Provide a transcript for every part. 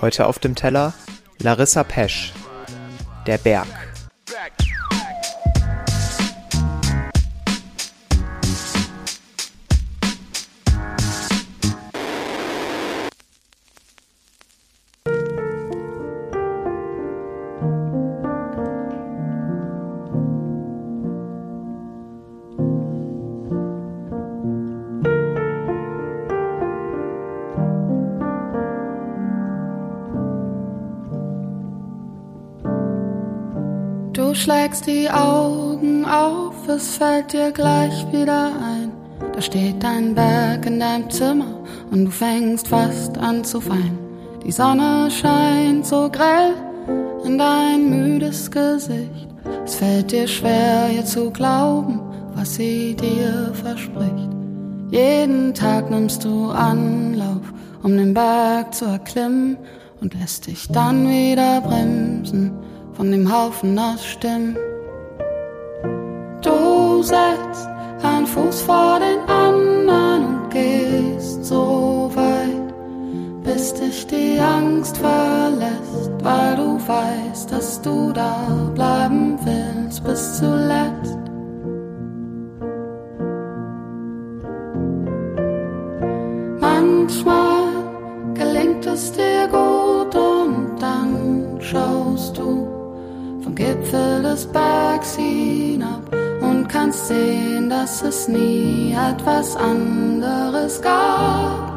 Heute auf dem Teller Larissa Pesch, Der Berg. Schlägst die Augen auf, es fällt dir gleich wieder ein. Da steht ein Berg in deinem Zimmer und du fängst fast an zu weinen. Die Sonne scheint so grell in dein müdes Gesicht. Es fällt dir schwer, ihr zu glauben, was sie dir verspricht. Jeden Tag nimmst du Anlauf, um den Berg zu erklimmen und lässt dich dann wieder bremsen von dem Haufen aus Stimmen. Du setzt einen Fuß vor den anderen und gehst so weit, bis dich die Angst verlässt, weil du weißt, dass du da bleiben willst bis zuletzt. Manchmal gelingt es dir gut und dann schaust du Gipfel des Bergs hinab und kannst sehen, dass es nie etwas anderes gab.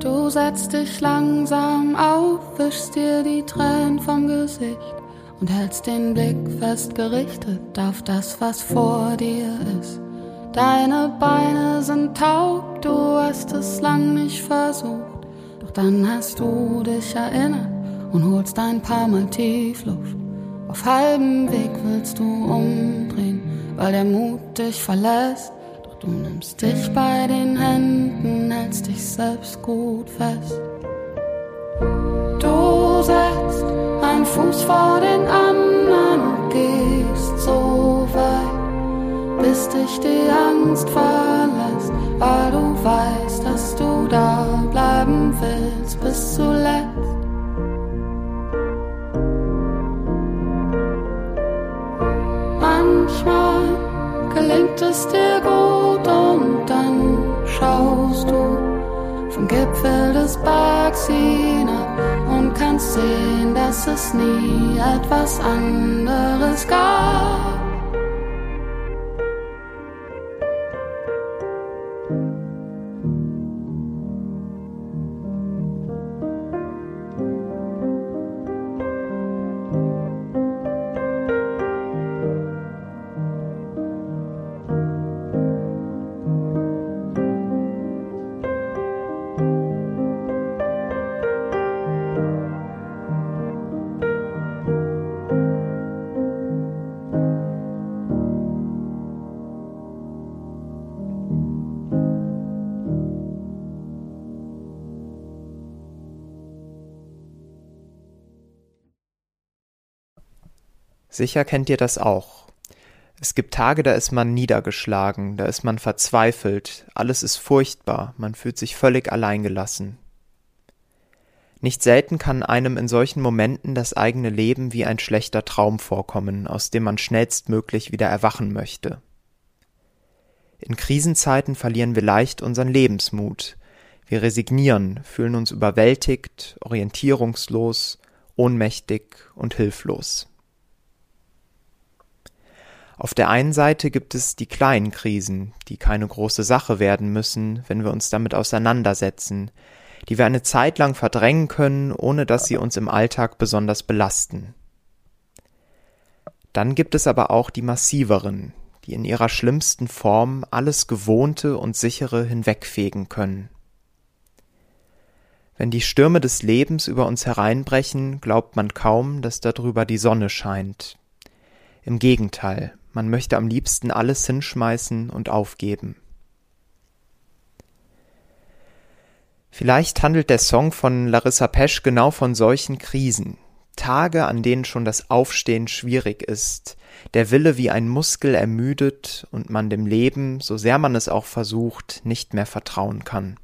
Du setzt dich langsam auf, wischst dir die Tränen vom Gesicht und hältst den Blick fest gerichtet auf das, was vor dir ist. Deine Beine sind taub, du hast es lang nicht versucht. Doch dann hast du dich erinnert und holst ein paar Mal Tiefluft. Auf halbem Weg willst du umdrehen, weil der Mut dich verlässt. Doch du nimmst dich bei den Händen, hältst dich selbst gut fest. Du setzt einen Fuß vor den anderen und gehst so weit bis dich die Angst verlässt, weißt, dass du da bleiben willst bis zuletzt. Manchmal gelingt es dir gut und dann schaust du vom Gipfel des Bergs hinab und kannst sehen, dass es nie etwas anderes gab. Sicher kennt ihr das auch. Es gibt Tage, da ist man niedergeschlagen, da ist man verzweifelt, alles ist furchtbar, man fühlt sich völlig alleingelassen. Nicht selten kann einem in solchen Momenten das eigene Leben wie ein schlechter Traum vorkommen, aus dem man schnellstmöglich wieder erwachen möchte. In Krisenzeiten verlieren wir leicht unseren Lebensmut. Wir resignieren, fühlen uns überwältigt, orientierungslos, ohnmächtig und hilflos. Auf der einen Seite gibt es die kleinen Krisen, die keine große Sache werden müssen, wenn wir uns damit auseinandersetzen, die wir eine Zeit lang verdrängen können, ohne dass sie uns im Alltag besonders belasten. Dann gibt es aber auch die massiveren, die in ihrer schlimmsten Form alles Gewohnte und Sichere hinwegfegen können. Wenn die Stürme des Lebens über uns hereinbrechen, glaubt man kaum, dass darüber die Sonne scheint. Im Gegenteil, man möchte am liebsten alles hinschmeißen und aufgeben. Vielleicht handelt der Song von Larissa Pesch genau von solchen Krisen. Tage, an denen schon das Aufstehen schwierig ist, der Wille wie ein Muskel ermüdet und man dem Leben, so sehr man es auch versucht, nicht mehr vertrauen kann.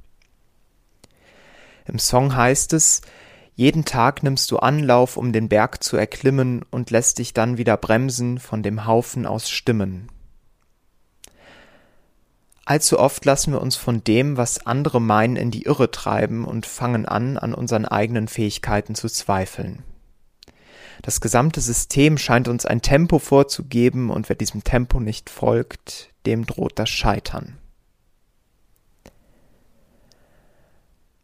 Im Song heißt es, jeden Tag nimmst du Anlauf, um den Berg zu erklimmen und lässt dich dann wieder bremsen von dem Haufen aus Stimmen. Allzu oft lassen wir uns von dem, was andere meinen, in die Irre treiben und fangen an, an unseren eigenen Fähigkeiten zu zweifeln. Das gesamte System scheint uns ein Tempo vorzugeben, und wer diesem Tempo nicht folgt, dem droht das Scheitern.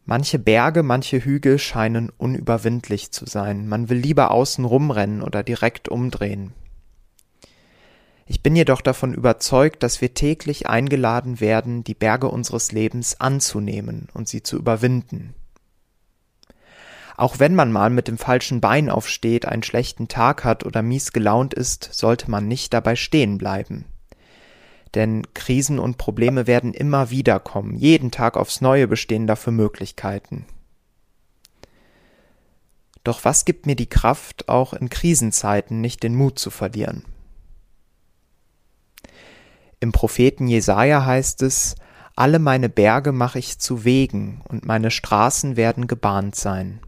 Manche Berge, manche Hügel scheinen unüberwindlich zu sein. Man will lieber außen rumrennen oder direkt umdrehen. Ich bin jedoch davon überzeugt, dass wir täglich eingeladen werden, die Berge unseres Lebens anzunehmen und sie zu überwinden. Auch wenn man mal mit dem falschen Bein aufsteht, einen schlechten Tag hat oder mies gelaunt ist, sollte man nicht dabei stehen bleiben. Denn Krisen und Probleme werden immer wieder kommen, jeden Tag aufs Neue bestehen dafür Möglichkeiten. Doch was gibt mir die Kraft, auch in Krisenzeiten nicht den Mut zu verlieren? Im Propheten Jesaja heißt es, alle meine Berge mache ich zu Wegen und meine Straßen werden gebahnt sein.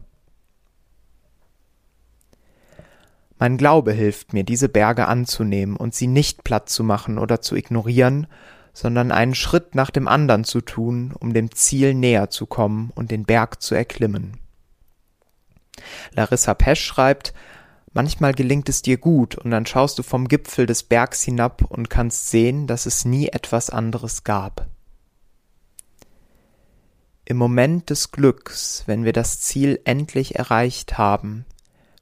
Mein Glaube hilft mir, diese Berge anzunehmen und sie nicht platt zu machen oder zu ignorieren, sondern einen Schritt nach dem anderen zu tun, um dem Ziel näher zu kommen und den Berg zu erklimmen. Larissa Pesch schreibt, manchmal gelingt es dir gut und dann schaust du vom Gipfel des Bergs hinab und kannst sehen, dass es nie etwas anderes gab. Im Moment des Glücks, wenn wir das Ziel endlich erreicht haben,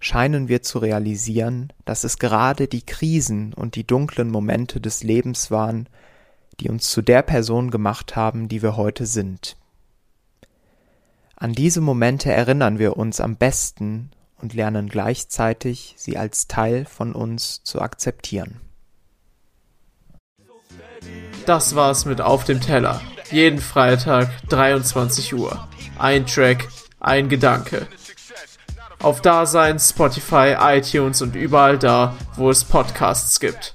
scheinen wir zu realisieren, dass es gerade die Krisen und die dunklen Momente des Lebens waren, die uns zu der Person gemacht haben, die wir heute sind. An diese Momente erinnern wir uns am besten und lernen gleichzeitig, sie als Teil von uns zu akzeptieren. Das war's mit Auf dem Teller. Jeden Freitag 23 Uhr. Ein Track, ein Gedanke auf Dasein, Spotify, iTunes und überall da, wo es Podcasts gibt.